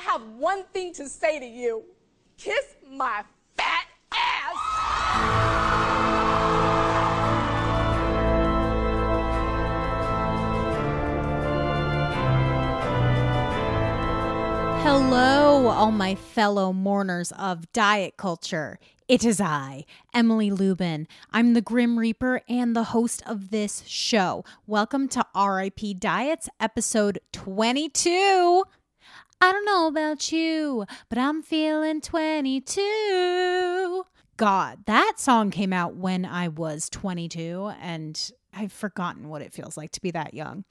I have one thing to say to you kiss my fat ass. Hello, all my fellow mourners of diet culture. It is I, Emily Lubin. I'm the Grim Reaper and the host of this show. Welcome to RIP Diets, episode 22. I don't know about you, but I'm feeling 22. God, that song came out when I was 22, and I've forgotten what it feels like to be that young.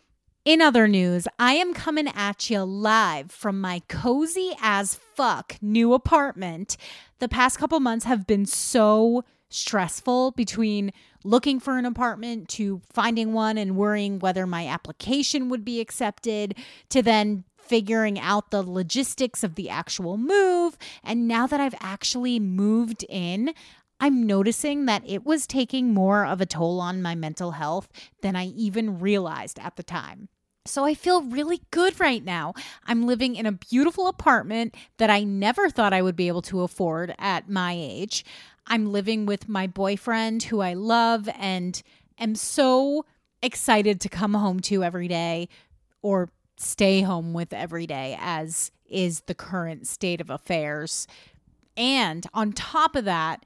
In other news, I am coming at you live from my cozy as fuck new apartment. The past couple months have been so stressful between looking for an apartment to finding one and worrying whether my application would be accepted to then figuring out the logistics of the actual move. And now that I've actually moved in, I'm noticing that it was taking more of a toll on my mental health than I even realized at the time. So I feel really good right now. I'm living in a beautiful apartment that I never thought I would be able to afford at my age. I'm living with my boyfriend who I love and am so excited to come home to every day or stay home with every day, as is the current state of affairs. And on top of that,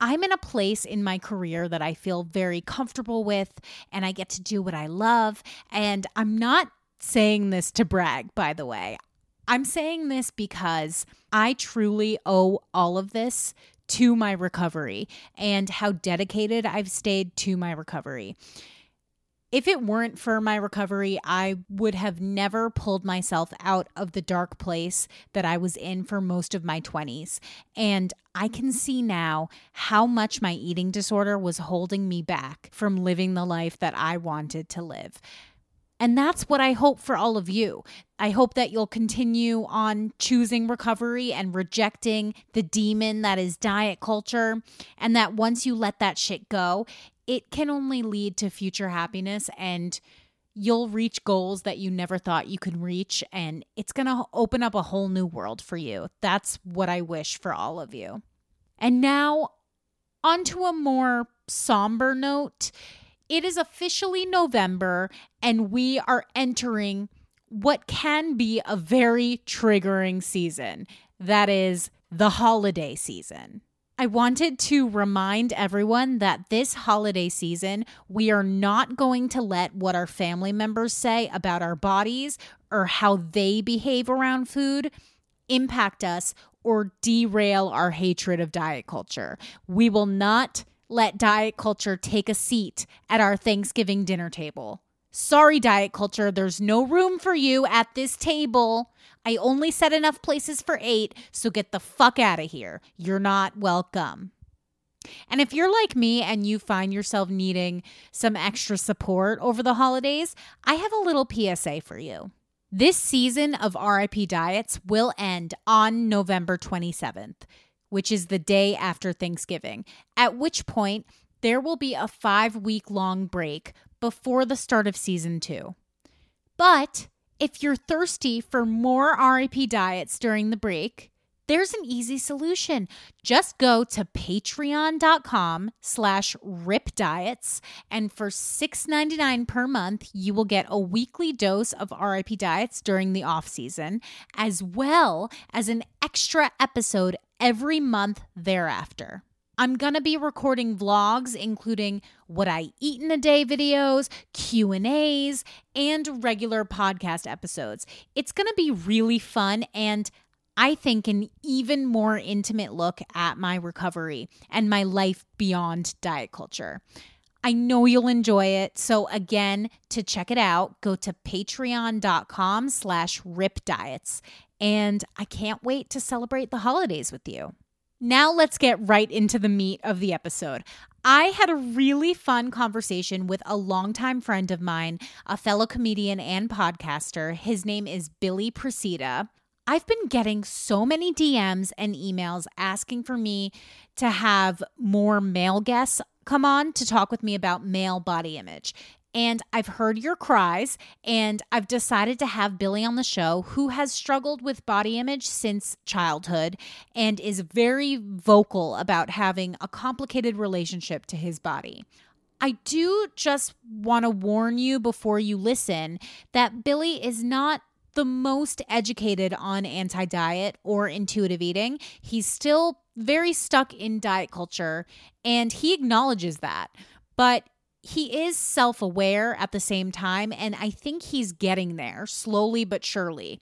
I'm in a place in my career that I feel very comfortable with and I get to do what I love. And I'm not saying this to brag, by the way. I'm saying this because I truly owe all of this to my recovery and how dedicated I've stayed to my recovery if it weren't for my recovery, I would have never pulled myself out of the dark place that I was in for most of my 20s. And I can see now how much my eating disorder was holding me back from living the life that I wanted to live. And that's what I hope for all of you. I hope that you'll continue on choosing recovery and rejecting the demon that is diet culture. And that once you let that shit go, it can only lead to future happiness and you'll reach goals that you never thought you could reach and it's going to open up a whole new world for you. That's what I wish for all of you. And now onto a more somber note. It is officially November and we are entering what can be a very triggering season. That is the holiday season. I wanted to remind everyone that this holiday season, we are not going to let what our family members say about our bodies or how they behave around food impact us or derail our hatred of diet culture. We will not let diet culture take a seat at our Thanksgiving dinner table. Sorry, diet culture, there's no room for you at this table. I only set enough places for eight, so get the fuck out of here. You're not welcome. And if you're like me and you find yourself needing some extra support over the holidays, I have a little PSA for you. This season of RIP Diets will end on November 27th, which is the day after Thanksgiving, at which point there will be a five week long break before the start of season two. But if you're thirsty for more RIP diets during the break, there's an easy solution. Just go to patreon.com slash ripdiets and for $6.99 per month, you will get a weekly dose of RIP diets during the off season, as well as an extra episode every month thereafter. I'm going to be recording vlogs including what I eat in a day videos, Q&As, and regular podcast episodes. It's going to be really fun and I think an even more intimate look at my recovery and my life beyond diet culture. I know you'll enjoy it. So again, to check it out, go to patreon.com slash ripdiets. And I can't wait to celebrate the holidays with you. Now let's get right into the meat of the episode. I had a really fun conversation with a longtime friend of mine, a fellow comedian and podcaster. His name is Billy Procida. I've been getting so many DMs and emails asking for me to have more male guests come on to talk with me about male body image. And I've heard your cries, and I've decided to have Billy on the show, who has struggled with body image since childhood and is very vocal about having a complicated relationship to his body. I do just want to warn you before you listen that Billy is not the most educated on anti diet or intuitive eating. He's still very stuck in diet culture and he acknowledges that. But he is self aware at the same time. And I think he's getting there slowly but surely.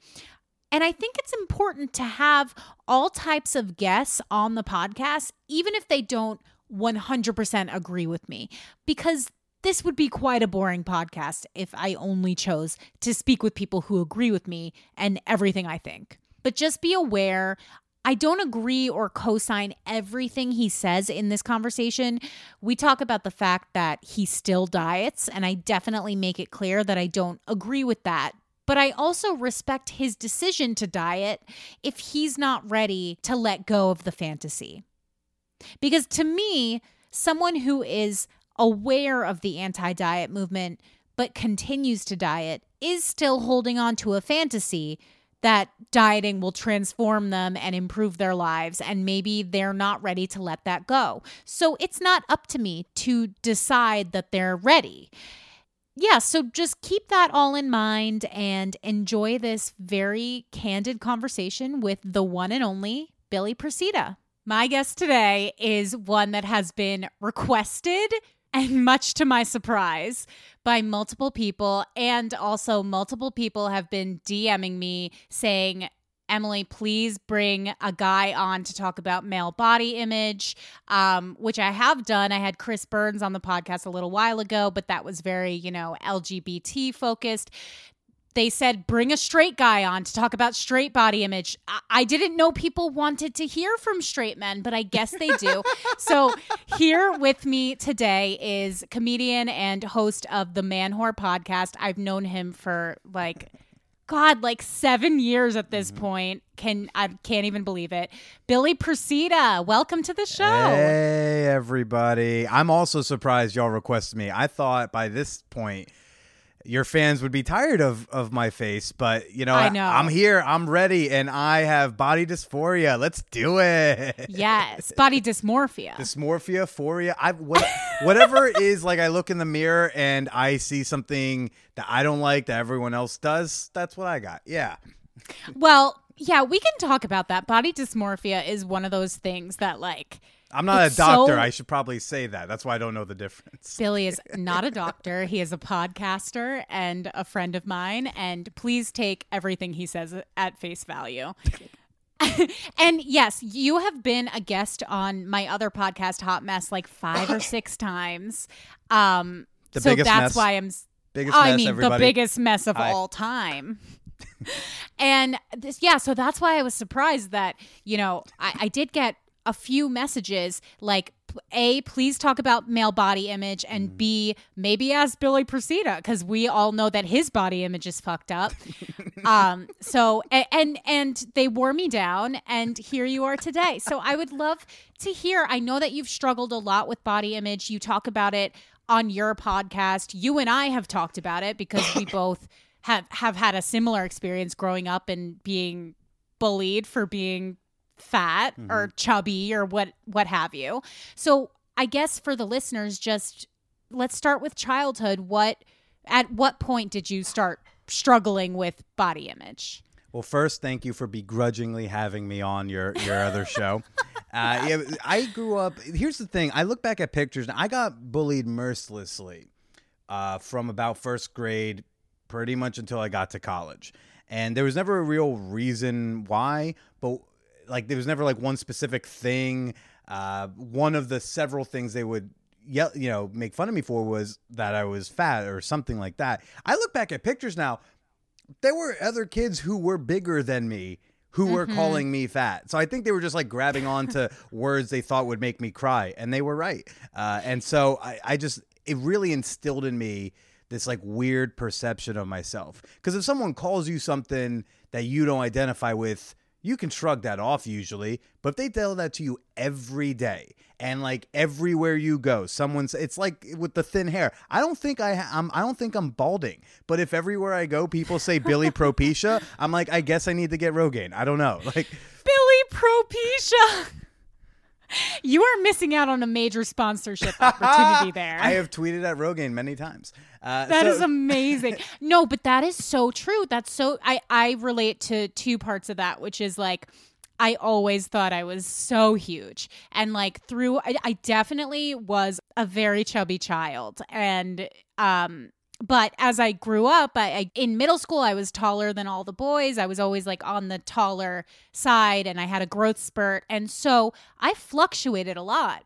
And I think it's important to have all types of guests on the podcast, even if they don't 100% agree with me, because this would be quite a boring podcast if I only chose to speak with people who agree with me and everything I think. But just be aware I don't agree or co sign everything he says in this conversation. We talk about the fact that he still diets, and I definitely make it clear that I don't agree with that. But I also respect his decision to diet if he's not ready to let go of the fantasy. Because to me, someone who is aware of the anti diet movement but continues to diet is still holding on to a fantasy that dieting will transform them and improve their lives, and maybe they're not ready to let that go. So it's not up to me to decide that they're ready. Yeah, so just keep that all in mind and enjoy this very candid conversation with the one and only Billy Procida. My guest today is one that has been requested and much to my surprise by multiple people and also multiple people have been DMing me saying Emily, please bring a guy on to talk about male body image, um, which I have done. I had Chris Burns on the podcast a little while ago, but that was very, you know, LGBT focused they said bring a straight guy on to talk about straight body image. I, I didn't know people wanted to hear from straight men, but I guess they do. so here with me today is comedian and host of the Manwhore podcast. I've known him for like God, like seven years at this mm-hmm. point. Can I can't even believe it. Billy Procida, welcome to the show. Hey everybody. I'm also surprised y'all requested me. I thought by this point your fans would be tired of of my face, but you know, I know. I, am here, I'm ready, and I have body dysphoria. Let's do it. Yes, body dysmorphia. Dysmorphia, phoria. I what, whatever is like. I look in the mirror and I see something that I don't like that everyone else does. That's what I got. Yeah. Well, yeah, we can talk about that. Body dysmorphia is one of those things that like I'm not it's a doctor. So... I should probably say that. That's why I don't know the difference. Billy is not a doctor. he is a podcaster and a friend of mine. And please take everything he says at face value. and yes, you have been a guest on my other podcast, Hot Mess, like five or six times. Um, the so that's mess. why I'm. Biggest I mean, everybody. the biggest mess of Hi. all time. and this, yeah, so that's why I was surprised that you know I, I did get a few messages like a please talk about male body image and b maybe ask billy procida because we all know that his body image is fucked up. Um so and and they wore me down and here you are today. So i would love to hear i know that you've struggled a lot with body image. You talk about it on your podcast. You and i have talked about it because we both have have had a similar experience growing up and being bullied for being fat mm-hmm. or chubby or what what have you. So I guess for the listeners, just let's start with childhood. What at what point did you start struggling with body image? Well, first, thank you for begrudgingly having me on your your other show. Uh, yeah, I grew up. Here's the thing: I look back at pictures, and I got bullied mercilessly uh, from about first grade, pretty much until I got to college. And there was never a real reason why, but like there was never like one specific thing. Uh, one of the several things they would yell, you know, make fun of me for was that I was fat or something like that. I look back at pictures now. There were other kids who were bigger than me who mm-hmm. were calling me fat. So I think they were just like grabbing on to words they thought would make me cry, and they were right. Uh, and so I, I just it really instilled in me this like weird perception of myself. Because if someone calls you something that you don't identify with, you can shrug that off usually. But if they tell that to you every day and like everywhere you go, someone's it's like with the thin hair. I don't think I ha- I'm I don't think I'm balding. But if everywhere I go people say Billy Propecia, I'm like I guess I need to get Rogaine. I don't know. Like Billy Propecia. You are missing out on a major sponsorship opportunity there. I have tweeted at Rogaine many times. Uh, That so- is amazing. No, but that is so true. That's so I I relate to two parts of that, which is like I always thought I was so huge. And like through I, I definitely was a very chubby child and um but as I grew up, I, I in middle school I was taller than all the boys. I was always like on the taller side and I had a growth spurt and so I fluctuated a lot.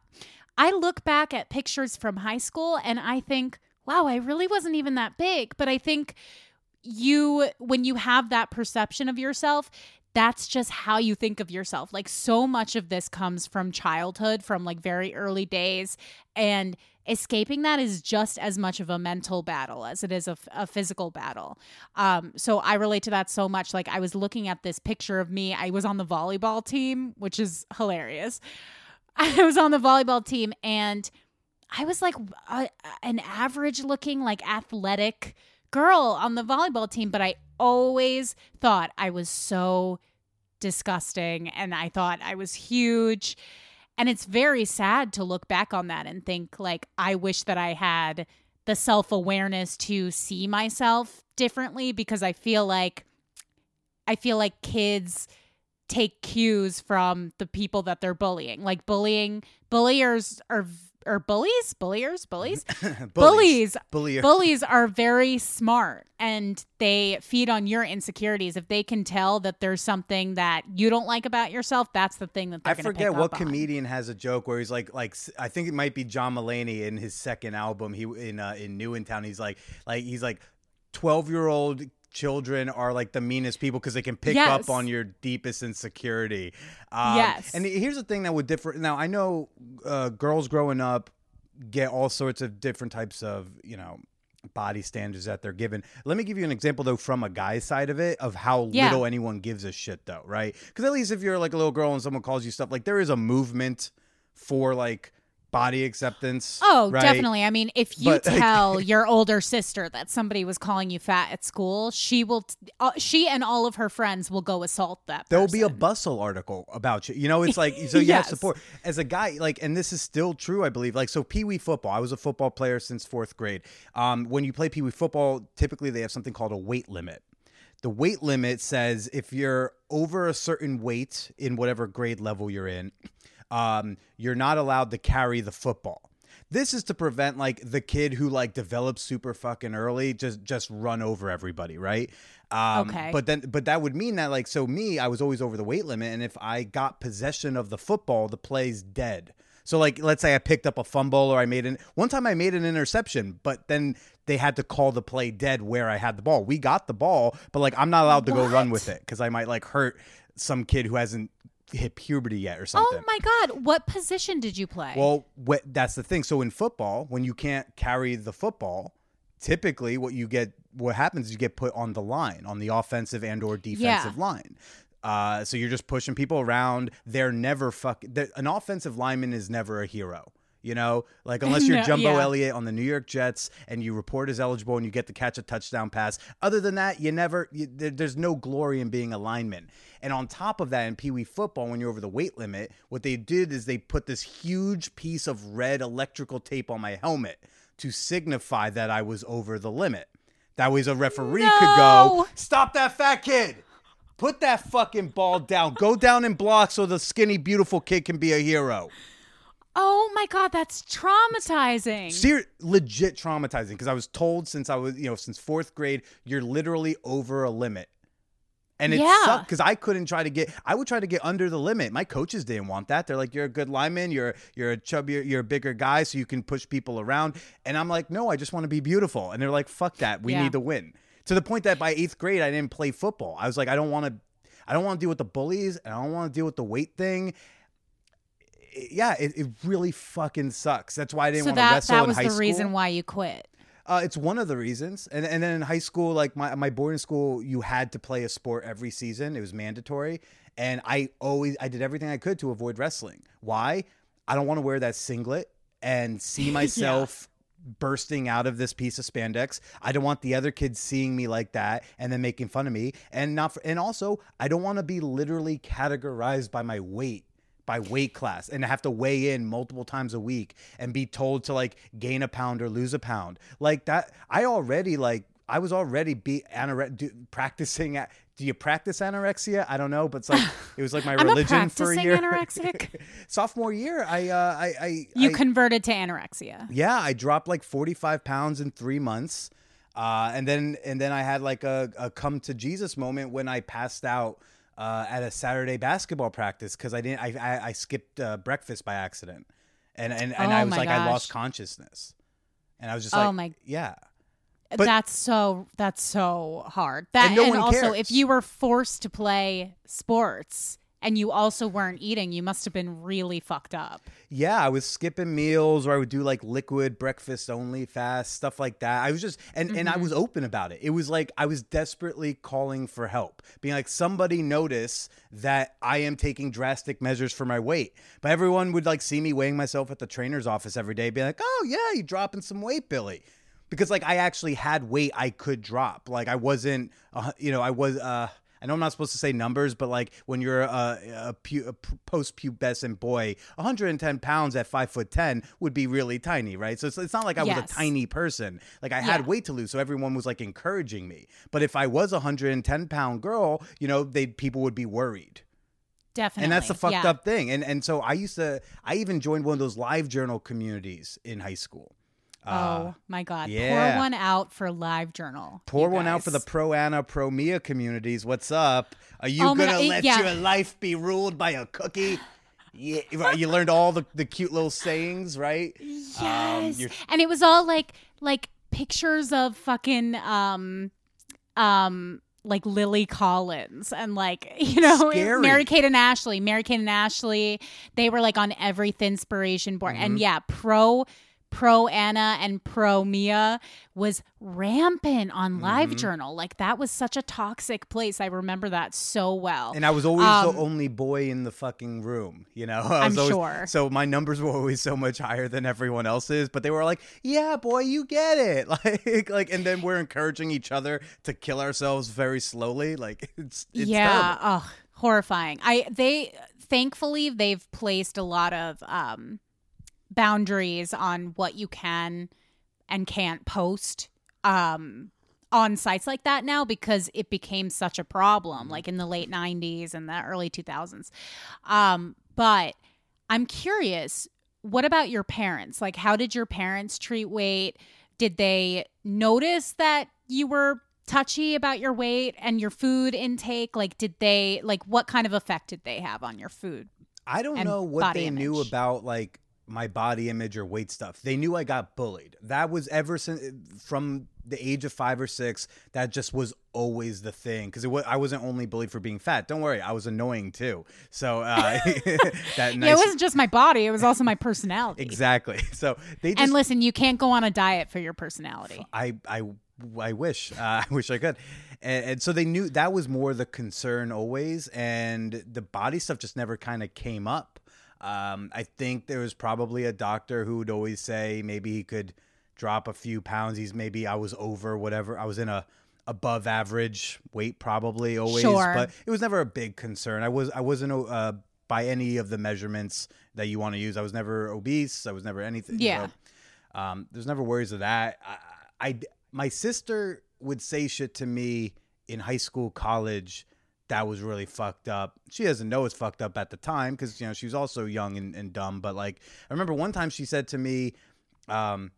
I look back at pictures from high school and I think, wow, I really wasn't even that big. But I think you, when you have that perception of yourself, that's just how you think of yourself. Like so much of this comes from childhood, from like very early days. And escaping that is just as much of a mental battle as it is a, a physical battle. Um, so I relate to that so much. Like I was looking at this picture of me, I was on the volleyball team, which is hilarious. I was on the volleyball team and I was like an average looking, like athletic girl on the volleyball team, but I always thought I was so disgusting and I thought I was huge. And it's very sad to look back on that and think, like, I wish that I had the self awareness to see myself differently because I feel like I feel like kids take cues from the people that they're bullying. Like bullying, bulliers are or bullies, bulliers, bullies, bullies, Bullier. bullies are very smart and they feed on your insecurities. If they can tell that there's something that you don't like about yourself, that's the thing that they're I forget what up on. comedian has a joke where he's like, like I think it might be John Mulaney in his second album. He in uh, in New in Town. He's like, like he's like, twelve year old children are like the meanest people because they can pick Yes. up on your deepest insecurity. Um, Yes. And here's the thing that would differ. Now I know uh, girls growing up get all sorts of different types of you know body standards that they're given. Let me give you an example though from a guy's side of it of how Yeah. little anyone gives a shit though, right? Because at least if you're like a little girl and someone calls you stuff like there is a movement for like body acceptance. Oh, right? definitely. I mean, if you But, like- tell your older sister that somebody was calling you fat at school, she will. T- uh, she and all of her friends will go assault that. There will be a bustle article about you. You know, it's like so you have Yes. support as a guy. Like, and this is still true, I believe. Like, so Pee Wee football. I was a football player since fourth grade. Um, when you play Pee Wee football, typically they have something called a weight limit. The weight limit says if you're over a certain weight in whatever grade level you're in, um, you're not allowed to carry the football. This is to prevent like the kid who like develops super fucking early just just run over everybody, right? Um, Okay. But then, but that would mean that like so me, I was always over the weight limit, and if I got possession of the football, the play's dead. So like, let's say I picked up a fumble or I made an one time I made an interception, but then they had to call the play dead where I had the ball. We got the ball, but like I'm not allowed to go run with it because I might like hurt some kid who hasn't hit puberty yet or something. Oh my god! What position did you play? Well, what, that's the thing. So in football, when you can't carry the football, typically what you get, what happens is you get put on the line, on the offensive and or defensive line. Uh, so you're just pushing people around. They're never fuck. they're- An offensive lineman is never a hero. You know, like unless you're No, Jumbo yeah. Elliott on the New York Jets and you report as eligible and you get to catch a touchdown pass. Other than that, you never. You, there, there's no glory in being a lineman. And on top of that, in Pee Wee football, when you're over the weight limit, what they did is they put this huge piece of red electrical tape on my helmet to signify that I was over the limit. That way, a referee could go, "Stop that fat kid." Put that fucking ball down. Go down and block so the skinny, beautiful kid can be a hero. Oh my god, that's traumatizing. Ser- legit traumatizing because I was told since I was, you know, since fourth grade, you're literally over a limit. And it Yeah. sucked because I couldn't try to get. I would try to get under the limit. My coaches didn't want that. They're like, "You're a good lineman. You're you're a chubbier, you're a bigger guy, so you can push people around." And I'm like, "No, I just want to be beautiful." And they're like, "Fuck that. We Yeah. need to win." To the point that by eighth grade, I didn't play football. I was like, "I don't want to. I don't want to deal with the bullies. And I don't want to deal with the weight thing." Yeah, it, it really fucking sucks. That's why I didn't so want to wrestle that in was high the school. reason why you quit. Uh, it's one of the reasons. And and then in high school, like my my boarding school, you had to play a sport every season. It was mandatory. And I always I did everything I could to avoid wrestling. Why? I don't want to wear that singlet and see myself bursting out of this piece of spandex. I don't want the other kids seeing me like that and then making fun of me. And not for, and also I don't want to be literally categorized by my weight by weight class and have to weigh in multiple times a week and be told to like gain a pound or lose a pound. Like that I already like I was already be anore- do, practicing at do you practice anorexia? I don't know, but it's like it was like my religion for a practicing year. anorexic. Sophomore year, I uh I I You I, converted to anorexia. yeah, I dropped like 45 pounds in three months. Uh, and then and then I had like a, a come to Jesus moment when I passed out uh, at a Saturday basketball practice because I didn't I, I, I skipped uh, breakfast by accident, and and, and Oh I was like I lost consciousness, and I was just Oh like my- yeah But- that's so that's so hard. That And no one also cares. if you were forced to play sports and you also weren't eating, you must have been really fucked up. yeah I was skipping meals or I would do like liquid breakfast only fast stuff like that. I was just and and Mm-hmm. I was open about it. It was like I was desperately calling for help, being like somebody notice that I am taking drastic measures for my weight. But everyone would like see me weighing myself at the trainer's office every day, be like, "Oh yeah, you dropping some weight, Billy." Because like I actually had weight I could drop. Like I wasn't, uh, you know, I was. uh I know I'm not supposed to say numbers, but like when you're a, a, pu- a post pubescent boy, 110 pounds at five foot ten would be really tiny, right? So it's, it's not like I was a tiny person. Like I had Yeah. weight to lose, so everyone was like encouraging me. But if I was a 110 pound girl, you know, they people would be worried. Definitely. And that's the fucked yeah. up thing. And and so I used to I even joined one of those live journal communities in high school. Uh, Oh my god. yeah. Pour one out for live journal. Pour one out for the pro Anna, pro Mia communities. What's up? Are you Oh gonna let yeah. your life be ruled by a cookie? Yeah, you learned all the, the cute little sayings, right? Um, Yes. you're- and it was all like like pictures of fucking um um like Lily Collins and like you know Scary. Mary Kate and Ashley, Mary Kate and Ashley, they were like on every inspiration board. Mm-hmm. And yeah, pro pro Anna and pro Mia was rampant on Mm-hmm. LiveJournal. Like that was such a toxic place. I remember that so well. and I was always Um, the only boy in the fucking room, you know. I I'm always- sure. So my numbers were always so much higher than everyone else's, but they were like, "Yeah, boy, you get it." Like, like, and then we're encouraging each other to kill ourselves very slowly. Like, it's, it's yeah terrible. oh horrifying i they thankfully they've placed a lot of um boundaries on what you can and can't post um on sites like that now because it became such a problem like in the late 90s and the early 2000s um but i'm curious what about your parents? Like how did your parents treat weight? Did they notice that you were touchy about your weight and your food intake? Like did they like what kind of effect did they have on your food I don't know what they knew about like my body image or weight stuff. They knew I got bullied. That was ever since from the age of five or six. That just was always the thing because was, I wasn't only bullied for being fat. Don't worry, I was annoying too. So uh, that nice yeah it wasn't just my body it was also my personality exactly. So they just and listen you can't go on a diet for your personality I I I wish uh, I wish I could, and, and so they knew that was more the concern always, and the body stuff just never kind of came up. Um, I think there was probably a doctor who would always say maybe he could drop a few pounds. He's maybe I was over whatever. I was in a above average weight probably always, Sure. but it was never a big concern. I was I wasn't uh, by any of the measurements that you want to use. I was never obese. I was never anything. you Yeah. know. Um, there's never worries of that. I, I, my sister would say shit to me in high school, college. That was really fucked up. She doesn't know it's fucked up at the time because you know she was also young and, and dumb. But like, I remember one time she said to me, um,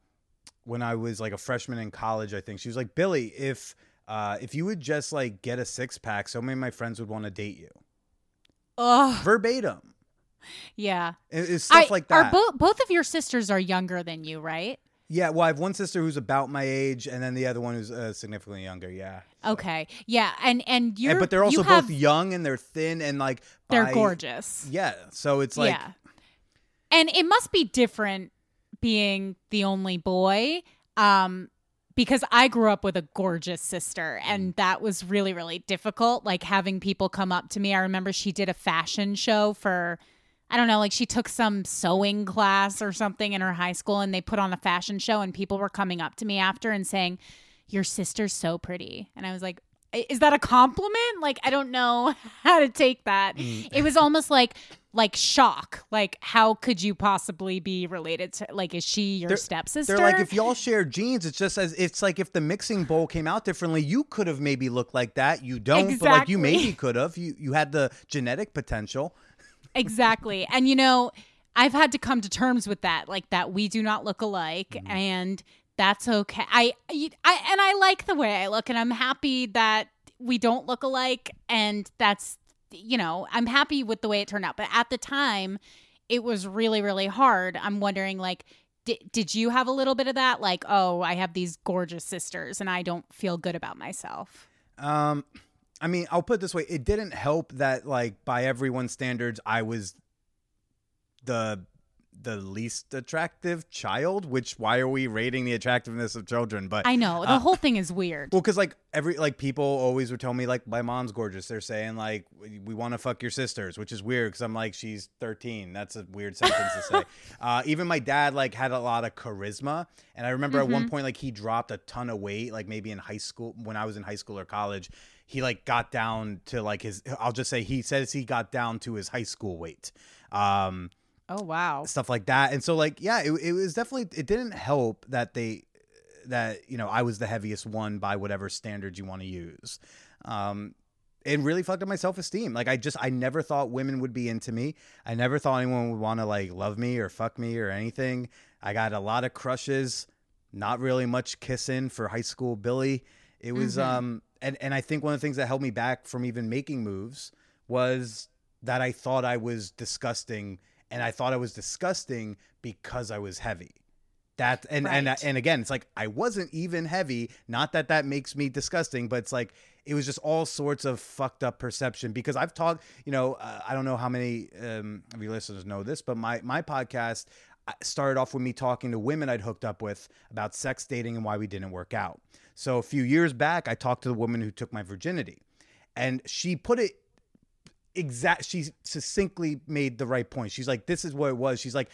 when I was like a freshman in college, I think she was like, "Billy, if uh, if you would just like get a six pack, so many of my friends would want to date you." oh Verbatim. yeah It- It's stuff I- like are that. both both of your sisters are younger than you right yeah, well, I have one sister who's about my age, and then the other one who's uh, significantly younger. Yeah. So- okay yeah and and you're And, but they're also you both young and they're thin and like they're by- gorgeous Yeah, so it's like yeah. And it must be different being the only boy. Um because I grew up with a gorgeous sister and that was really really difficult like having people come up to me. I remember she did a fashion show for I don't know, like she took some sewing class or something in her high school and they put on a fashion show and people were coming up to me after and saying, "Your sister's so pretty." And I was like, is that a compliment? Like I don't know how to take that. Mm. It was almost like like shock. Like how could you possibly be related to like is she your stepsister? They're like if y'all share genes, it's just as it's like if the mixing bowl came out differently, you could have maybe looked like that. You don't, but like you maybe could have. You you had the genetic potential. Exactly. And you know, I've had to come to terms with that, like that we do not look alike, Mm-hmm. and that's okay. I, I, I, and I like the way I look, and I'm happy that we don't look alike, and that's, you know, I'm happy with the way it turned out. But at the time, it was really, really hard. I'm wondering, like. Did, did you have a little bit of that? Like, oh, I have these gorgeous sisters and I don't feel good about myself. Um, I mean, I'll put it this way: it didn't help that, like, by everyone's standards, I was the the least attractive child. Which why are we rating the attractiveness of children? But I know. The Uh, whole thing is weird. Well, because like every like people always would tell me like my mom's gorgeous. They're saying like we, want to fuck your sisters, which is weird because I'm like she's 13. That's a weird sentence to say. Uh, even my dad like had a lot of charisma, and I remember at one point like he dropped a ton of weight, like maybe in high school when I was in high school or college. He like got down to like his. I'll just say he says he got down to his high school weight. Um, Oh, wow. stuff like that. And so like yeah, it, it was definitely it didn't help that they that you know I was the heaviest one by whatever standards you want to use. Um it really fucked up my self-esteem. Like I just I never thought women would be into me. I never thought anyone would want to like love me or fuck me or anything. I got a lot of crushes, not really much kissing for high school Billy. It was um and and I think one of the things that held me back from even making moves was that I thought I was disgusting and I thought I was disgusting because I was heavy. That and and Right. and again, it's like I wasn't even heavy. Not that that makes me disgusting, but it's like it was just all sorts of fucked up perception. Because I've talked, you know, uh, I don't know how many um, of your listeners know this, but my my podcast uh, started off with me talking to women I'd hooked up with about sex dating and why we didn't work out. So a few years back, I talked to the woman who took my virginity, and she put it exact she succinctly made the right point. She's like, this is what it was. She's like,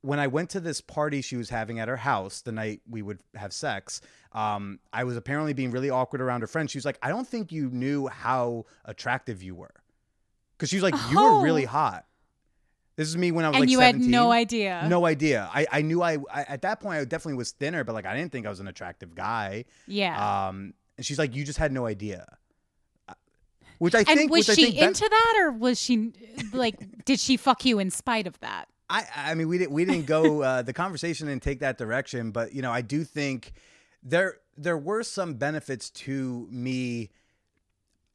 when I went to this party she was having at her house the night we would have sex, um, I was apparently being really awkward around her friends. She was like, I don't think you knew how attractive you were. Cause she was like, you were really Oh. hot. This is me when I was And like you 17. had no idea. No idea. I, I knew I, I at that point I definitely was thinner, but like I didn't think I was an attractive guy. Yeah. Um, and she's like, you just had no idea. Uh, Which I and think was which I she think that- into that or was she like did she fuck you in spite of that? I I mean we didn't we didn't go uh, the conversation didn't take that direction, but you know I do think there there were some benefits to me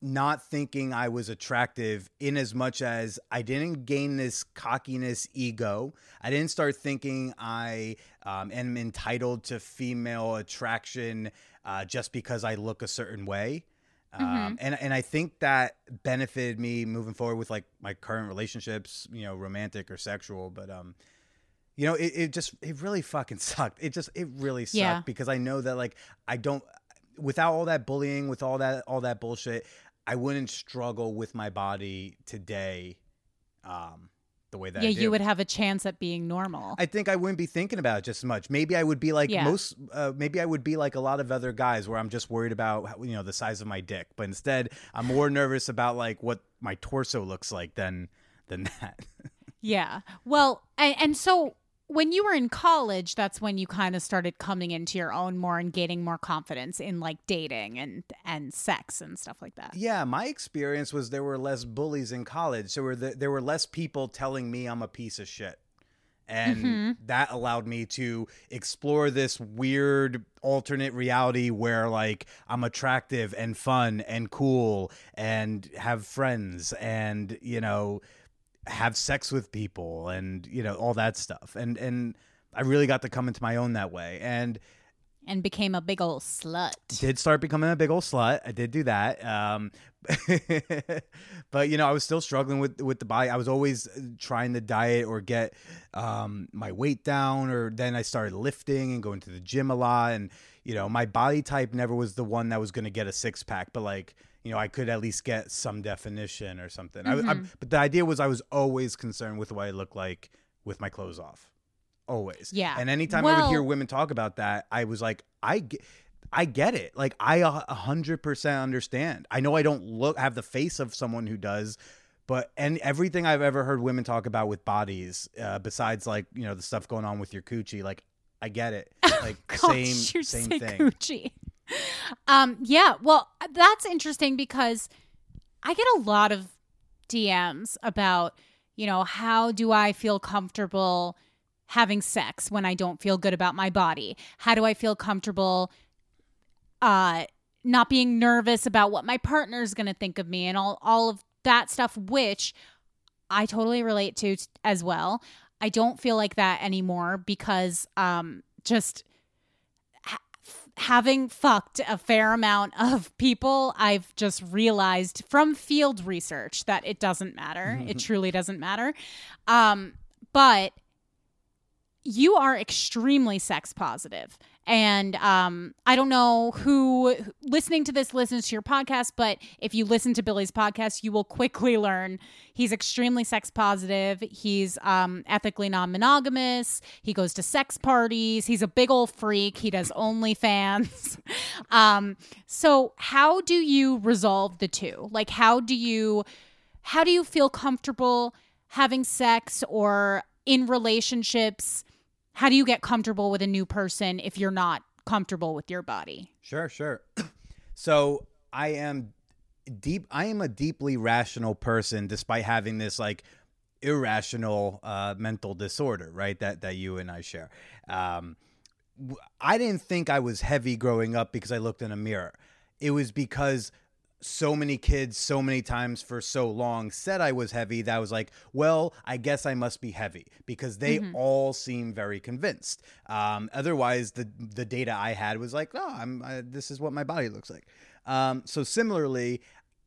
not thinking I was attractive in as much as I didn't gain this cockiness ego. I didn't start thinking I um, am entitled to female attraction uh, just because I look a certain way. Um, and and I think that benefited me moving forward with like my current relationships, you know, romantic or sexual. But um, you know, it, it just it really fucking sucked. It just it really sucked Yeah. because I know that like I don't without all that bullying, with all that all that bullshit, I wouldn't struggle with my body today, um, the way that yeah, I do. you would have a chance at being normal. I think I wouldn't be thinking about it just as much. Maybe I would be like Yeah. most. Uh, maybe I would be like a lot of other guys, where I'm just worried about you know the size of my dick. But instead, I'm more nervous about like what my torso looks like than than that. yeah. Well, and, and so when you were in college, that's when you kind of started coming into your own more and gaining more confidence in like dating and and sex and stuff like that. yeah, my experience was there were less bullies in college, so there were less people telling me I'm a piece of shit. And Mm-hmm. that allowed me to explore this weird alternate reality where like I'm attractive and fun and cool and have friends and you know have sex with people and you know all that stuff. And and I really got to come into my own that way. And And became a big old slut. did start becoming a big old slut. I did do that. Um, but you know, I was still struggling with with the body. I was always uh, trying to diet or get um, my weight down, or then I started lifting and going to the gym a lot. And you know, my body type never was the one that was going to get a six pack, but like, you know, I could at least get some definition or something. I, I, but the idea was I was always concerned with what I look like with my clothes off. Always. Yeah. And anytime I would hear women talk about that, I was like, I get, I get it. Like I a hundred percent understand. I know I don't look have the face of someone who does, but and everything I've ever heard women talk about with bodies, uh, besides like you know the stuff going on with your coochie, like I get it. Like Gosh, same same thing. coochie. Um, yeah, well, that's interesting because I get a lot of DMs about, you know, how do I feel comfortable having sex when I don't feel good about my body? How do I feel comfortable uh not being nervous about what my partner's going to think of me and all all of that stuff which I totally relate to t- as well. I don't feel like that anymore because um just having fucked a fair amount of people, I've just realized from field research that it doesn't matter. it truly doesn't matter. Um but you are extremely sex positive and um, i don't know who listening to this listens to your podcast but if you listen to billy's podcast you will quickly learn he's extremely sex positive. He's um, ethically non-monogamous. He goes to sex parties. He's a big old freak. He does onlyfans. Um, so how do you resolve the two? Like how do you how do you feel comfortable having sex or in relationships how do you get comfortable with a new person if you're not comfortable with your body Sure, sure. so I am deep. I am a deeply rational person, despite having this like irrational uh, mental disorder, right? That that you and I share. Um, I didn't think I was heavy growing up because I looked in a mirror. It was because so many kids so many times for so long said I was heavy that I was like, well, I guess I must be heavy because they all seem very convinced. Um, otherwise, the the data I had was like, oh, I'm uh, this is what my body looks like. Um, so similarly,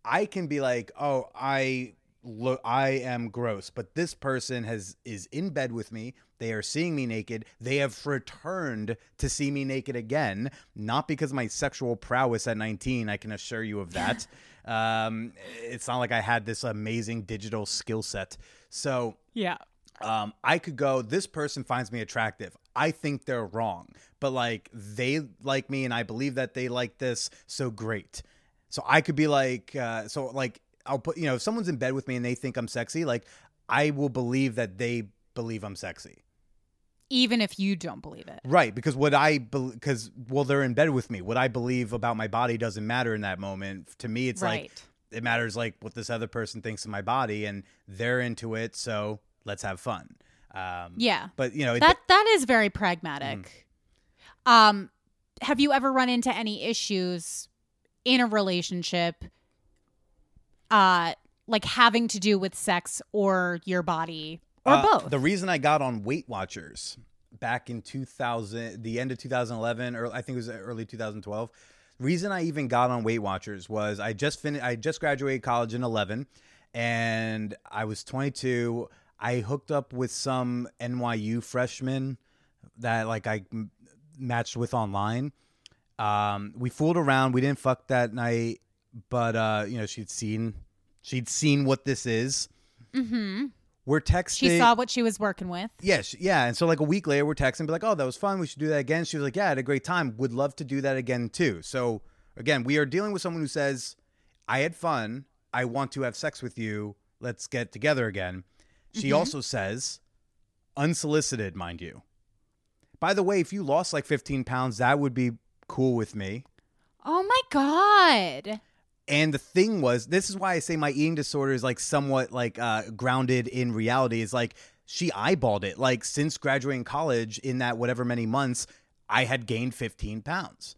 I can be like, oh, I look, I am gross, but this person has is in bed with me. They are seeing me naked. They have returned to see me naked again, not because of my sexual prowess at 19. I can assure you of that. um, it's not like I had this amazing digital skill set. So yeah um, I could go, this person finds me attractive. I think they're wrong, but like they like me and I believe that they like this. So great. So I could be like, uh, so like, I'll put, you know, if someone's in bed with me and they think I'm sexy, like I will believe that they believe I'm sexy. even if you don't believe it Right. Because what I, because, well, they're in bed with me. What I believe about my body doesn't matter in that moment. To me, it's like, it matters like what this other person thinks of my body and they're into it. So let's have fun. Um, yeah But, you know, it, that that is very pragmatic um have you ever run into any issues in a relationship uh like having to do with sex or your body or Uh, both The reason I got on Weight Watchers back in 2000, the end of 2011, or I think it was early 2012. Reason I even got on Weight Watchers was I just finished, I just graduated college in 11, and I was 22. I hooked up with some NYU freshman that like I m- matched with online. Um, we fooled around. We didn't fuck that night, but uh, you know she'd seen she'd seen what this is. mm-hmm. We're texting. she saw what she was working with Yes, yeah. And so like a week later, we're texting, be like, "Oh, that was fun. We should do that again." She was like, "Yeah, I had a great time. Would love to do that again too." So again, we are dealing with someone who says, "I had fun. I want to have sex with you. Let's get together again." She Mhm. also says, unsolicited, mind you. By the way, if you lost like 15 pounds, that would be cool with me. oh my god And the thing was, this is why I say my eating disorder is like somewhat like uh, grounded in reality. Is like she eyeballed it. Like since graduating college, in that whatever many months, I had gained 15 pounds.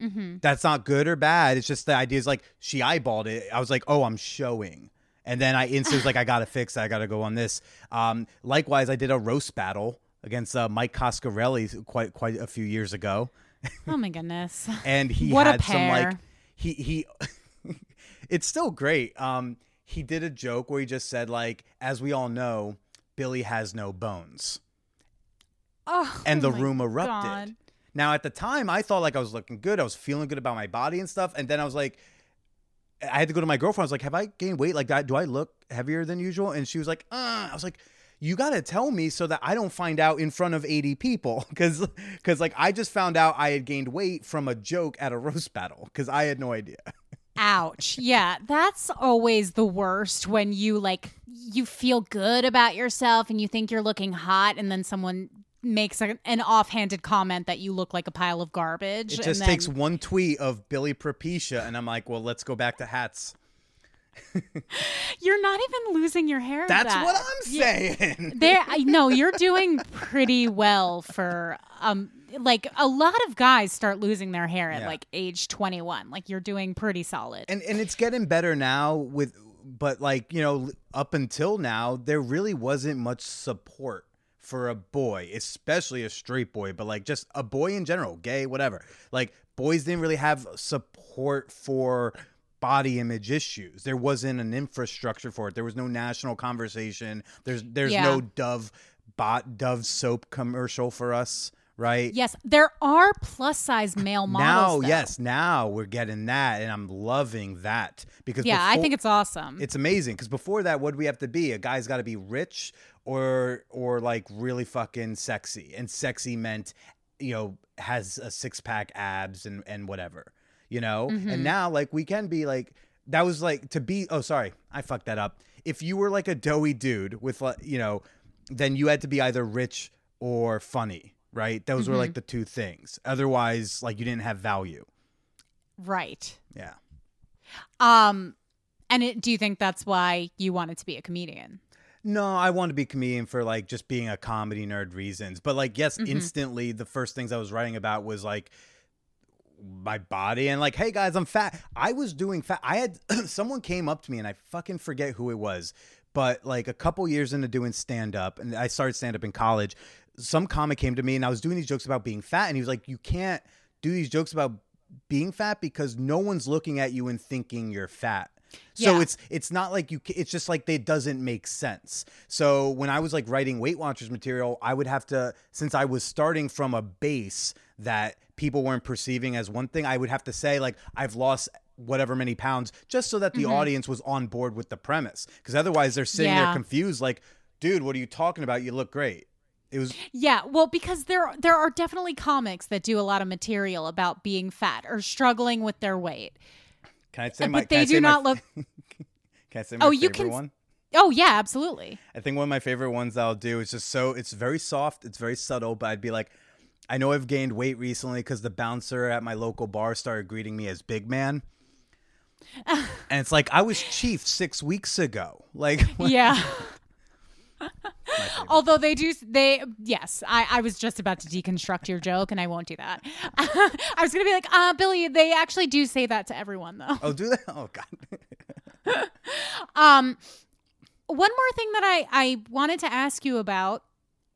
mm-hmm. That's not good or bad. It's just the idea is like she eyeballed it. I was like, oh, I'm showing. And then I instantly was like, I gotta fix. that. I gotta go on this. Um, likewise, I did a roast battle against uh, Mike Coscarelli quite quite a few years ago, oh my goodness and he What a had some like he he. It's still great. Um, he did a joke where he just said like, as we all know, Billy has no bones, oh and the room erupted. God. Now at the time, I thought like I was looking good. I was feeling good about my body and stuff. And then I was like, I had to go to my girlfriend. I was like, "Have I gained weight? Like, do I look heavier than usual?" And she was like, uh. I was like, "You got to tell me so that I don't find out in front of 80 people, because because like I just found out I had gained weight from a joke at a roast battle because I had no idea." Ouch. Yeah, that's always the worst when you like you feel good about yourself and you think you're looking hot and then someone makes a, an offhanded comment that you look like a pile of garbage. It just then, takes one tweet of Billy Propecia, and I'm like, well, let's go back to hats. You're not even losing your hair. That's that. what I'm saying. There, no, you're doing pretty well for um. Like a lot of guys start losing their hair at Yeah. like age 21. Like you're doing pretty solid. and and it's getting better now with but like you know up until now there really wasn't much support for a boy especially a straight boy but like just a boy in general gay whatever like boys didn't really have support for body image issues there wasn't an infrastructure for it there was no national conversation there's there's Yeah. no dove bot dove soap commercial for us right yes, there are plus size male now models. though. yes now we're getting that and i'm loving that because Yeah, I think it's awesome. it's amazing because before that, what do we have to be? A guy's got to be rich or or like really fucking sexy, and sexy meant you know has a six pack abs and and whatever, you know. Mm-hmm. And now like we can be like that was like to be. Oh, sorry, I fucked that up. If you were like a doughy dude with like you know, then you had to be either rich or funny, right? Those were Mm-hmm. like the two things. Otherwise, like you didn't have value. right. Yeah. Um, and it, do you think that's why you wanted to be a comedian? No, I want to be a comedian for like just being a comedy nerd reasons. But like, yes, Mm-hmm. instantly the first things I was writing about was like my body and like, hey guys, I'm fat. I was doing fat. I had someone came up to me and I fucking forget who it was, but like a couple years into doing stand up, and I started stand up in college. Some comic came to me and I was doing these jokes about being fat, and he was like, you can't do these jokes about being fat because no one's looking at you and thinking you're fat. So Yeah. it's it's not like you. It's just like it doesn't make sense. So when I was like writing Weight Watchers material, I would have to since I was starting from a base that people weren't perceiving as one thing, I would have to say like I've lost whatever many pounds just so that Mm-hmm. the audience was on board with the premise. Because otherwise they're sitting there confused, like, dude, what are you talking about? You look great. It was Yeah, well, because there there are definitely comics that do a lot of material about being fat or struggling with their weight. can I say Uh, my but they do my- not look. Can I say my Oh, you favorite can- one? Oh yeah, absolutely. I think one of my favorite ones that I'll do is just so it's very soft, it's very subtle, but I'd be like, I know I've gained weight recently because the bouncer at my local bar started greeting me as Big Man. and it's like I was chief six weeks ago. Like, Yeah. Although they do, they yes, I, I was just about to deconstruct your joke, and I won't do that. I was gonna be like, uh, Billy, they actually do say that to everyone, though. oh, do that? Oh God. Um, one more thing that I I wanted to ask you about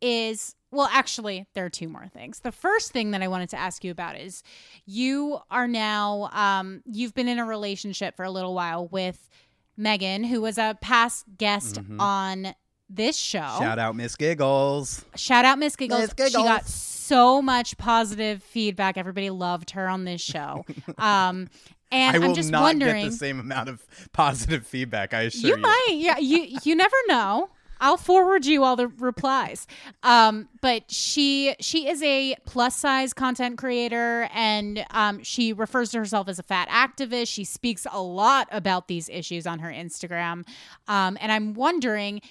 is well, actually, there are two more things. The first thing that I wanted to ask you about is you are now um you've been in a relationship for a little while with Megan, who was a past guest on this show. Shout out Miss Giggles. Shout out Miss Giggles. Miss She got so much positive feedback. Everybody loved her on this show. Um, and I will am just not wondering. get the same amount of positive feedback. I assure you. you might, yeah. You you never know. I'll forward you all the replies. Um, but she she is a plus size content creator, and um, she refers to herself as a fat activist. She speaks a lot about these issues on her Instagram, um, and I'm wondering,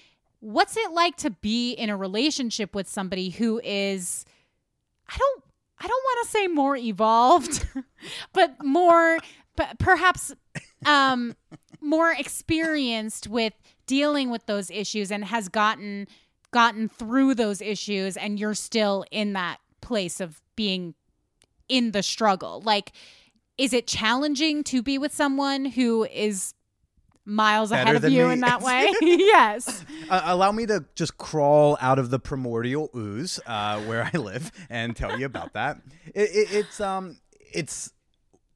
what's it like to be in a relationship with somebody who is, I don't. I don't want to say more evolved, but more, p- perhaps, um, more experienced with dealing with those issues and has gotten gotten through those issues and you're still in that place of being in the struggle like is it challenging to be with someone who is miles Better ahead of you me. in that way yes Uh, allow me to just crawl out of the primordial ooze uh, where I live and tell you about that. It, it, it's um, it's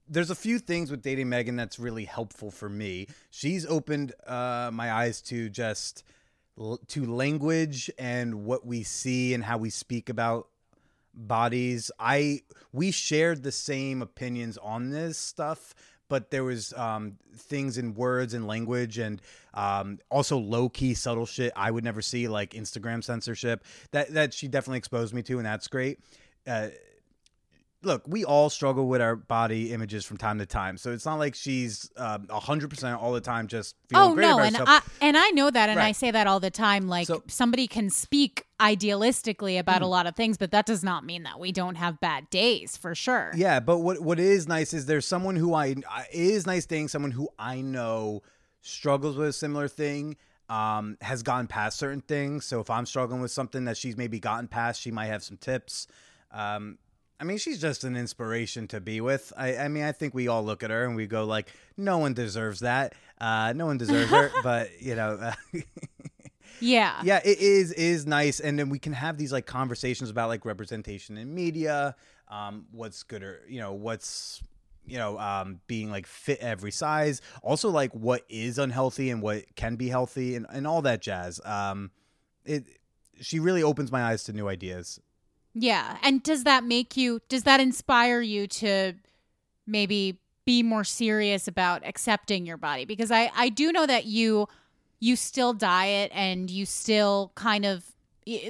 there's a few things with dating Megan that's really helpful for me. She's opened uh, my eyes to just l- to language and what we see and how we speak about bodies. I we shared the same opinions on this stuff, but there was um, things in words and language and um, also low key subtle shit I would never see, like Instagram censorship. That that she definitely exposed me to, and that's great. Uh, look, we all struggle with our body images from time to time, so it's not like she's um, a hundred percent all the time just feeling Oh great no, about and herself. I and I know that, and I say that all the time. Like So- somebody can speak idealistically about Hmm. a lot of things, but that does not mean that we don't have bad days for sure. Yeah, but what what is nice is there's someone who I I- is nice dating someone who I know struggles with a similar thing, um, has gone past certain things. So if I'm struggling with something that she's maybe gotten past, she might have some tips. Um, I mean, she's just an inspiration to be with. I, I mean, I think we all look at her and we go like, no one deserves that. Uh, no one deserves her, but you know. Uh, Yeah. yeah it is is nice and then we can have these like conversations about like representation in media um what's good or you know what's you know um being like fit every size also like what is unhealthy and what can be healthy and, and all that jazz um it she really opens my eyes to new ideas Yeah. And does that make you, does that inspire you to maybe be more serious about accepting your body? Because I, I do know that you, you still diet and you still kind of,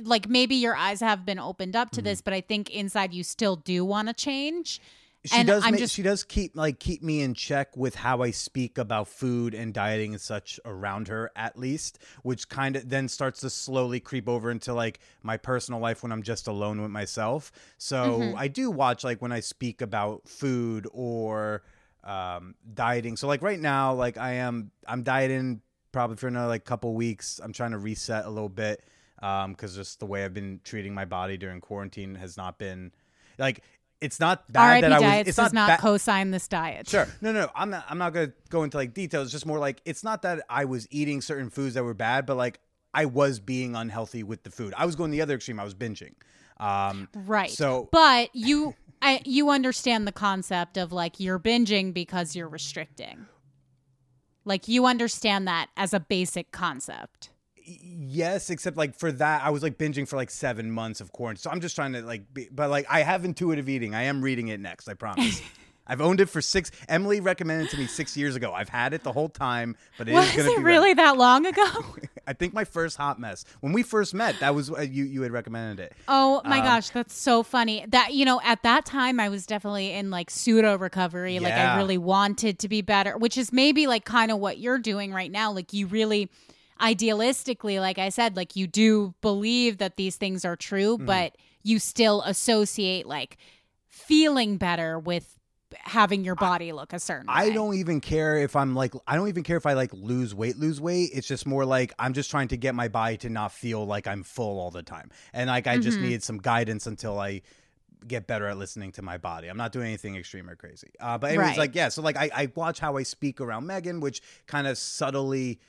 like maybe your eyes have been opened up to Mm-hmm. this, but I think inside you still do want to change. She And does I'm ma- just- she does keep like keep me in check with how I speak about food and dieting and such around her at least which kind of then starts to slowly creep over into like my personal life when I'm just alone with myself. So Mm-hmm. I do watch like when I speak about food or um dieting. So like right now like I am I'm dieting probably for another like couple weeks. I'm trying to reset a little bit um because just the way I've been treating my body during quarantine has not been like it's not bad RIP that I was it's does not, not ba- co-sign this diet. Sure. No, no, I'm not. I'm not gonna go into like details. It's just more like it's not that I was eating certain foods that were bad, but like I was being unhealthy with the food. I was going the other extreme. I was binging. Um, Right. So- but you I, you understand the concept of like you're binging because you're restricting. Like you understand that as a basic concept. Yes, except like for that, I was like binging for like seven months of quarantine. So I'm just trying to like, be, but like I have intuitive eating. I am reading it next. I promise. I've owned it for six. Emily recommended it to me six years ago. I've had it the whole time, but it is Was to it be really that long ago? I think my first hot mess when we first met. That was uh, you. You had recommended it. Oh my Um, gosh, that's so funny. That you know, at that time I was definitely in like pseudo recovery. Like I really wanted to be better, which is maybe like kind of what you're doing right now. Like you really idealistically, like I said, like you do believe that these things are true, Mm-hmm. but you still associate like feeling better with having your body look a certain I way. don't even care if I'm like I don't even care if I like lose weight, lose weight. It's just more like I'm just trying to get my body to not feel like I'm full all the time. And like I just needed some guidance until I get better at listening to my body. I'm not doing anything extreme or crazy. Uh, but anyways, Right. like yeah, so like I, I watch how I speak around Megan, which kind of subtly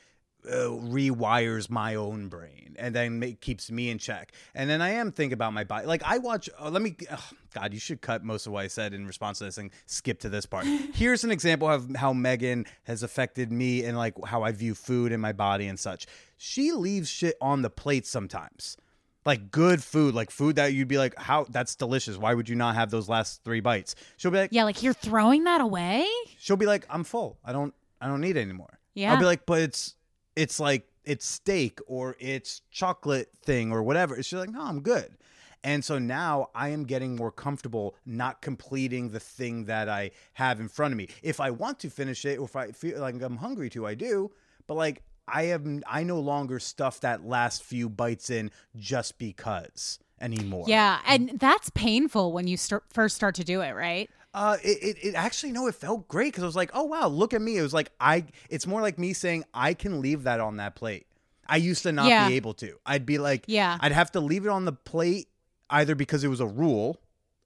uh, rewires my own brain and then make, keeps me in check. And then I am thinking about my body. Like I watch. Uh, let me. ugh, God, you should cut most of what I said in response to this and skip to this part. Here's an example of how Megan has affected me and like how I view food and my body and such. She leaves shit on the plate sometimes. Like good food, like food that you'd be like, "How? That's delicious. Why would you not have those last three bites?" She'll be like, Yeah, like you're throwing that away? she'll be like, "I'm full. I don't. I don't need it anymore." Yeah. I'll be like, "But it's it's like it's steak or it's chocolate thing or whatever." It's she's like, "No, I'm good." And so now I am getting more comfortable not completing the thing that I have in front of me. If I want to finish it, or if I feel like I'm hungry to, I do. But like I am, I no longer stuff that last few bites in just because anymore. Yeah, and that's painful when you first start to do it, right? Uh, it, it, it actually no, it felt great because I was like, oh wow, look at me. It was like I. It's more like me saying I can leave that on that plate. I used to not Yeah. be able to. I'd be like, Yeah. I'd have to leave it on the plate either because it was a rule,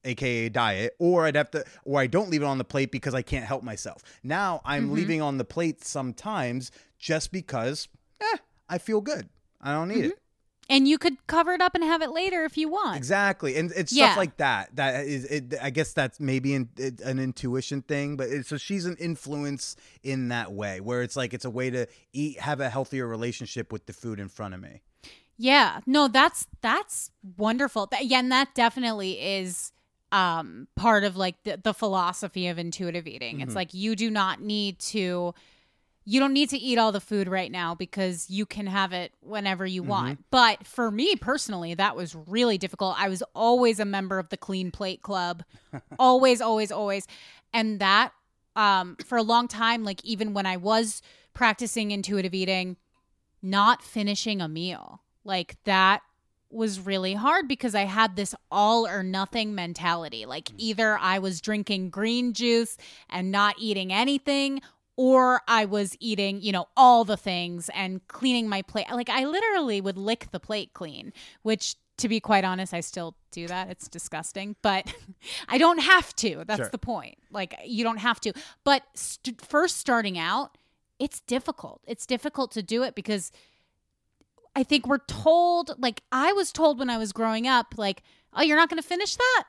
aka diet, or I'd have to, or I don't leave it on the plate because I can't help myself. Now I'm Mm-hmm. leaving on the plate sometimes just because, eh, I feel good. I don't need it. And you could cover it up and have it later if you want. Exactly, and it's Yeah. stuff like that. That is, it, I guess that's maybe an, it, an intuition thing, but it, so she's an influence in that way, where it's like it's a way to eat, have a healthier relationship with the food in front of me. Yeah. No, that's that's wonderful. That, yeah, and that definitely is um part of like the, the philosophy of intuitive eating. It's like you do not need to you don't need to eat all the food right now because you can have it whenever you want. But for me personally, that was really difficult. I was always a member of the clean plate club. always, always, always. And that um for a long time like even when I was practicing intuitive eating, not finishing a meal. Like that was really hard because I had this all or nothing mentality. Like either I was drinking green juice and not eating anything or I was eating, you know, all the things and cleaning my plate. Like I literally would lick the plate clean, which to be quite honest, I still do that. It's disgusting, but I don't have to. That's Sure. the point. Like you don't have to. But st- first starting out, it's difficult. It's difficult to do it because I think we're told, like I was told when I was growing up, like, oh, you're not going to finish that?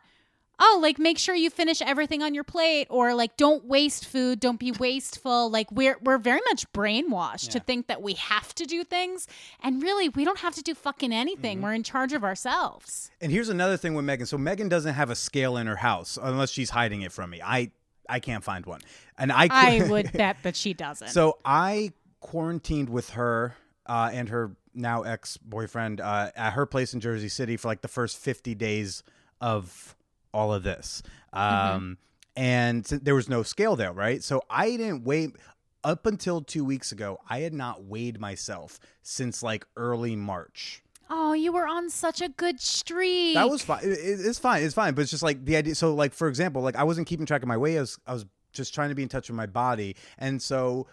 Oh, like make sure you finish everything on your plate or like don't waste food, don't be wasteful. Like we're we're very much brainwashed to think that we have to do things and really we don't have to do fucking anything. Mm-hmm. We're in charge of ourselves. And here's another thing with Megan. So Megan doesn't have a scale in her house unless she's hiding it from me. I I can't find one, and I I would bet that she doesn't. So I quarantined with her uh, and her now ex boyfriend uh, at her place in Jersey City for like the first 50 days of all of this. Um, And there was no scale there, right? So I didn't weigh up until two weeks ago. I had not weighed myself since like early March. oh, you were on such a good streak. That was fine. It, it- it's fine. It's fine. But it's just like the idea. So, like for example, like I wasn't keeping track of my weight. I was, I was just trying to be in touch with my body, and so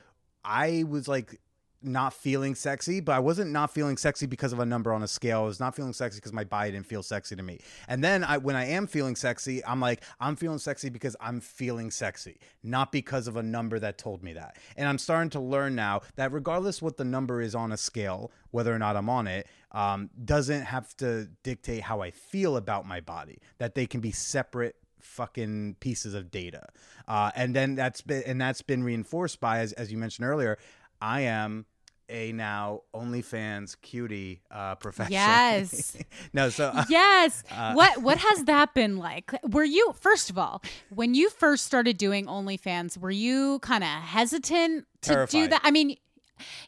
I was like not feeling sexy, but I wasn't not feeling sexy because of a number on a scale. I was not feeling sexy because my body didn't feel sexy to me. And then I, when I am feeling sexy, I'm like, I'm feeling sexy because I'm feeling sexy, not because of a number that told me that. And I'm starting to learn now that regardless what the number is on a scale, whether or not I'm on it, um, doesn't have to dictate how I feel about my body. That they can be separate fucking pieces of data. Uh, and then that's been and that's been reinforced by as as you mentioned earlier, I am a now OnlyFans cutie uh, professional. Yes. no, so uh, yes. what what has that been like? Were you first of all, when you first started doing OnlyFans, were you kind of hesitant to do that? I mean,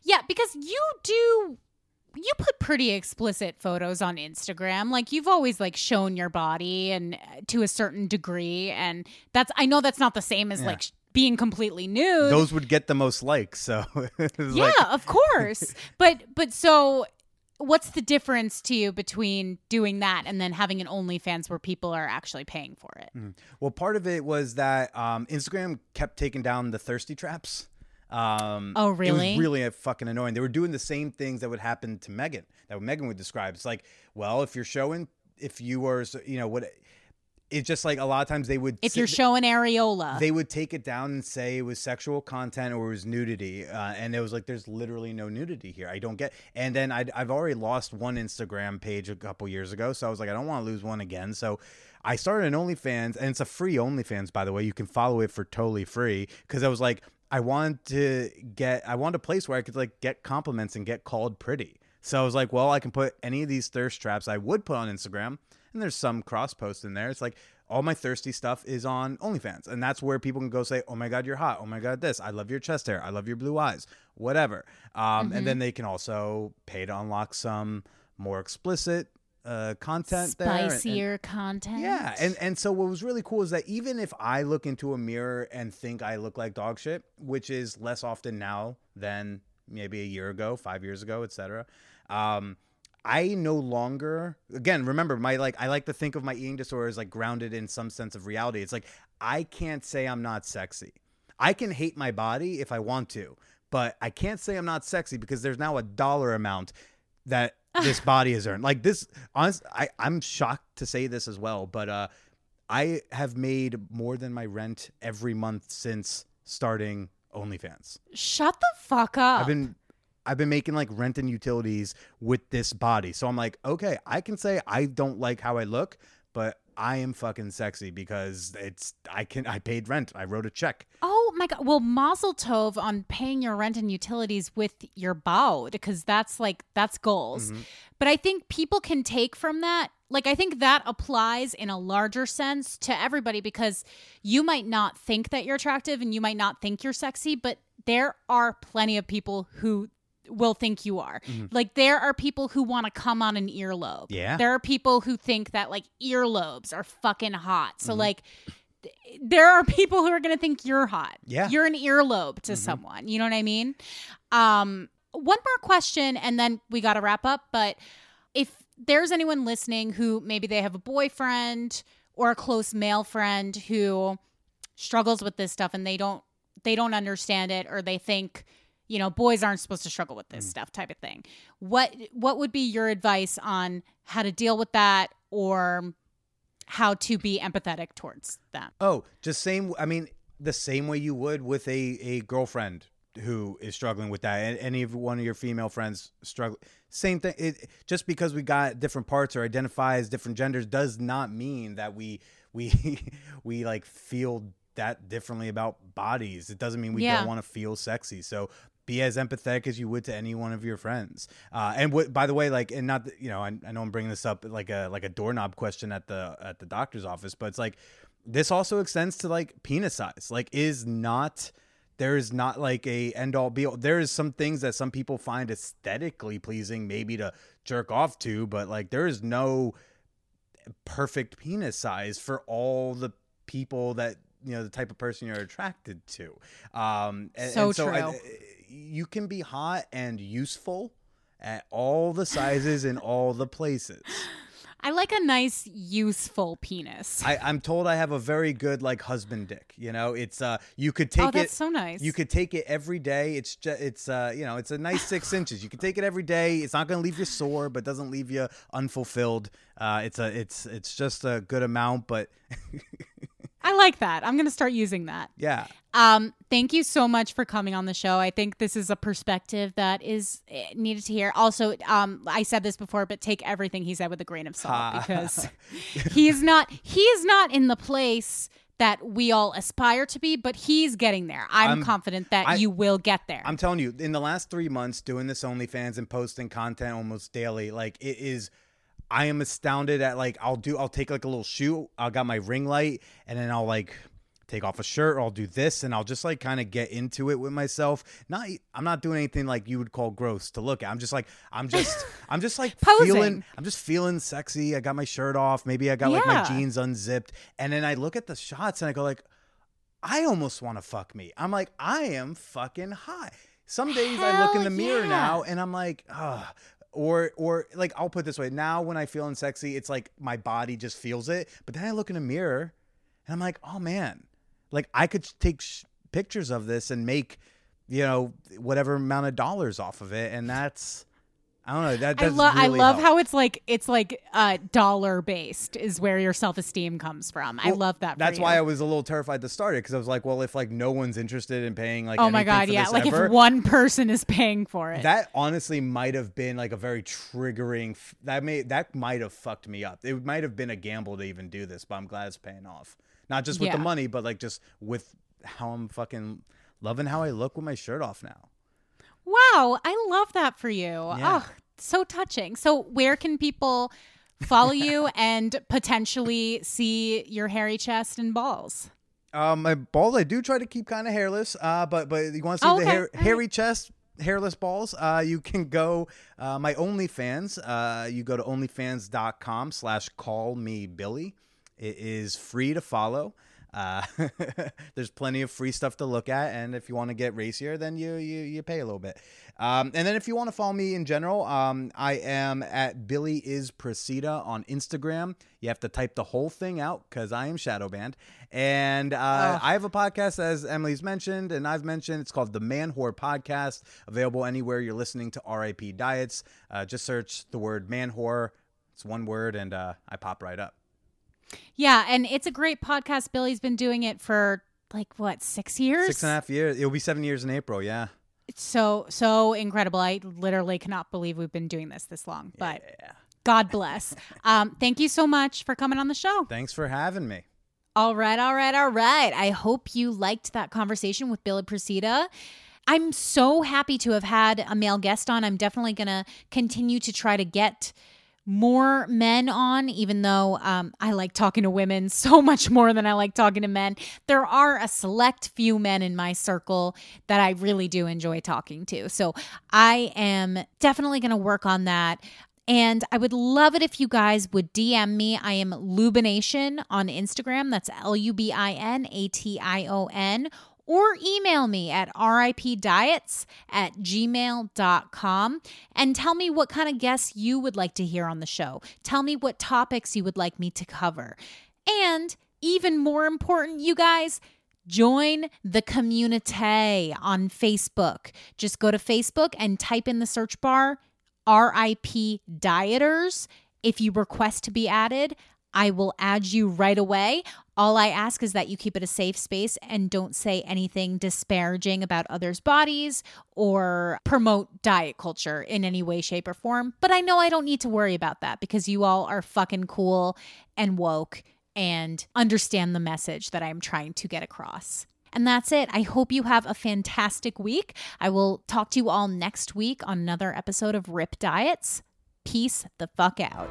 yeah, because you do you put pretty explicit photos on Instagram. Like you've always like shown your body and uh, to a certain degree and that's I know that's not the same as Yeah. like sh- being completely nude. those would get the most likes. So yeah, like, of course. but but so what's the difference to you between doing that and then having an OnlyFans where people are actually paying for it? Well, part of it was that um, Instagram kept taking down the thirsty traps. Um, Oh, It was really uh, fucking annoying. They were doing the same things that would happen to Megan, that Megan would describe. It's like, well, if you're showing, if you were, you know, what, it's just like a lot of times they would. If sit- you're showing areola, they would take it down and say it was sexual content or it was nudity, uh, and it was like there's literally no nudity here. I don't get. And then I'd, I've already lost one Instagram page a couple years ago, so I was like, I don't want to lose one again. So I started an OnlyFans, and it's a free OnlyFans, by the way. You can follow it for totally free because I was like, I wanted to get, I wanted a place where I could like get compliments and get called pretty. So I was like, well, I can put any of these thirst traps I would put on Instagram, and there's some cross post in there. It's like all my thirsty stuff is on OnlyFans, and that's where people can go say, "Oh my God, you're hot! Oh my God, this! I love your chest hair! I love your blue eyes! Whatever." Um, And then they can also pay to unlock some more explicit uh, content there. and- spicier content. yeah, and and so what was really cool is that even if I look into a mirror and think I look like dog shit, which is less often now than maybe a year ago, five years ago, etc. Um, I no longer again remember my like I like to think of my eating disorder as like grounded in some sense of reality. It's like I can't say I'm not sexy. I can hate my body if I want to, but I can't say I'm not sexy because there's now a dollar amount that this body has earned. Like this, honest, I I'm shocked to say this as well, but uh, I have made more than my rent every month since starting OnlyFans. Shut the fuck up. I've been I've been making like rent and utilities with this body. So I'm like, okay, I can say I don't like how I look, but I am fucking sexy because it's I can I paid rent. I wrote a check. Oh my god! Well, Mazel Tov on paying your rent and utilities with your bow because that's like that's goals. Mm-hmm. But I think people can take from that like I think that applies in a larger sense to everybody because you might not think that you're attractive and you might not think you're sexy, but there are plenty of people who will think you are. Mm-hmm. Like there are people who want to come on an earlobe. Yeah. There are people who think that like earlobes are fucking hot. So mm-hmm. like there are people who are going to think you're hot. Yeah. You're an earlobe to mm-hmm. someone. You know what I mean? Um one more question and then we got to wrap up, but if there's anyone listening who maybe they have a boyfriend or a close male friend who struggles with this stuff and they don't they don't understand it or they think you know boys aren't supposed to struggle with this mm. stuff type of thing what what would be your advice on how to deal with that or how to be empathetic towards them Oh, just same. I mean, the same way you would with a a girlfriend who is struggling with that, and any of one of your female friends struggle. Same thing. It, just because we got different parts or identify as different genders does not mean that we we we like feel that differently about bodies. It doesn't mean we Yeah. don't want to feel sexy. So be as empathetic as you would to any one of your friends. Uh, and what, by the way, like, and not, you know, I, I know I'm bringing this up like a like a doorknob question at the at the doctor's office, but it's like this also extends to like penis size. Like, is not there is not like a end all be all. There is some things that some people find aesthetically pleasing, maybe to jerk off to, but like there is no perfect penis size for all the people that you know the type of person you're attracted to. Um, and, So and so I- true. You can be hot and useful at all the sizes in all the places. i like a nice useful penis I, I'm told I have a very good like husband dick. You know, it's uh you could take oh it. that's so nice You could take it every day. It's just it's uh you know it's a nice six inches. You can take it every day. It's not gonna leave you sore, but doesn't leave you unfulfilled. Uh, it's a it's it's just a good amount, but i like that i'm gonna start using that yeah. Um, thank you so much for coming on the show. I think this is a perspective that is eh, needed to hear. Also, um, I said this before, but take everything he said with a grain of salt because he's not he is not in the place that we all aspire to be, but he's getting there. I'm, I'm- confident that I- you will get there. I'm telling you, in the last three months doing this OnlyFans and posting content almost daily, like it is. I am astounded at like I'll do I'll take like a little shoot. I got my ring light and then I'll like take off a shirt or I'll do this and I'll just like kind of get into it with myself. Not I'm not doing anything like you would call gross to look at. I'm just like I'm just I'm just like feeling I'm just feeling sexy. I got my shirt off. Maybe I got like my jeans unzipped and then I look at the shots and I go like I almost want to fuck me. I'm like, I am fucking hot. Some days I look in the mirror yeah. now and I'm like, ah. Or, or like I'll put this way. Now when I feel sexy, it's like my body just feels it. But then I look in a mirror and I'm like, oh man, like I could take sh- pictures of this and make, you know, whatever amount of dollars off of it. And that's, I don't know. That I does love I love help. how it's like it's like uh dollar based is where your self esteem comes from. I love that. for That's you. why I was a little terrified to start it because I was like, well, if like no one's interested in paying like, Oh my god, yeah. Like ever, if one person is paying for it. that honestly might have been like a very triggering. f- That may that might have fucked me up. It might have been a gamble to even do this, but I'm glad it's paying off. Not just with the money, but like just with how I'm fucking loving how I look with my shirt off now. Wow, I love that for you. Yeah. Oh, so touching. So, where can people follow you and potentially see your hairy chest and balls? Um, my balls, I do try to keep kind of hairless. Uh, but but you want to see Oh, the okay. hair, All right. hairy chest, hairless balls? Uh, you can go uh, my OnlyFans. Uh, you go to OnlyFans.com slash Call Me Billy. It is free to follow. Uh, there's plenty of free stuff to look at, and if you want to get racier, then you you you pay a little bit. Um, and then if you want to follow me in general, um, I am at Billy is Procida on Instagram. You have to type the whole thing out because I am shadow banned. And uh, I have a podcast, as Emily's mentioned, and I've mentioned. It's called the Manwhore Podcast, available anywhere you're listening to RIP Diets. Uh, just search the word Manwhore. It's one word, and uh, I pop right up. Yeah, and it's a great podcast. Billy's been doing it for like what six years? Six and a half years. It'll be seven years in April. Yeah. It's so so incredible. I literally cannot believe we've been doing this this long. But Yeah. God bless. um, thank you so much for coming on the show. Thanks for having me. All right, all right, all right. I hope you liked that conversation with Billy Procida. I'm so happy to have had a male guest on. I'm definitely going to continue to try to get more men on, even though um, I like talking to women so much more than I like talking to men. There are a select few men in my circle that I really do enjoy talking to. So I am definitely going to work on that. And I would love it if you guys would DM me. I am Lubination on Instagram. That's L U B I N A T I O N or email me at ripdiets at gmail.com and tell me what kind of guests you would like to hear on the show. Tell me what topics you would like me to cover. And even more important, you guys, join the community on Facebook. Just go to Facebook and type in the search bar RIP Dieters. If you request to be added, I will add you right away. All I ask is that you keep it a safe space and don't say anything disparaging about others' bodies or promote diet culture in any way, shape, or form. But I know I don't need to worry about that because you all are fucking cool and woke and understand the message that I'm trying to get across. And that's it. I hope you have a fantastic week. I will talk to you all next week on another episode of Rip Diets. Peace the fuck out.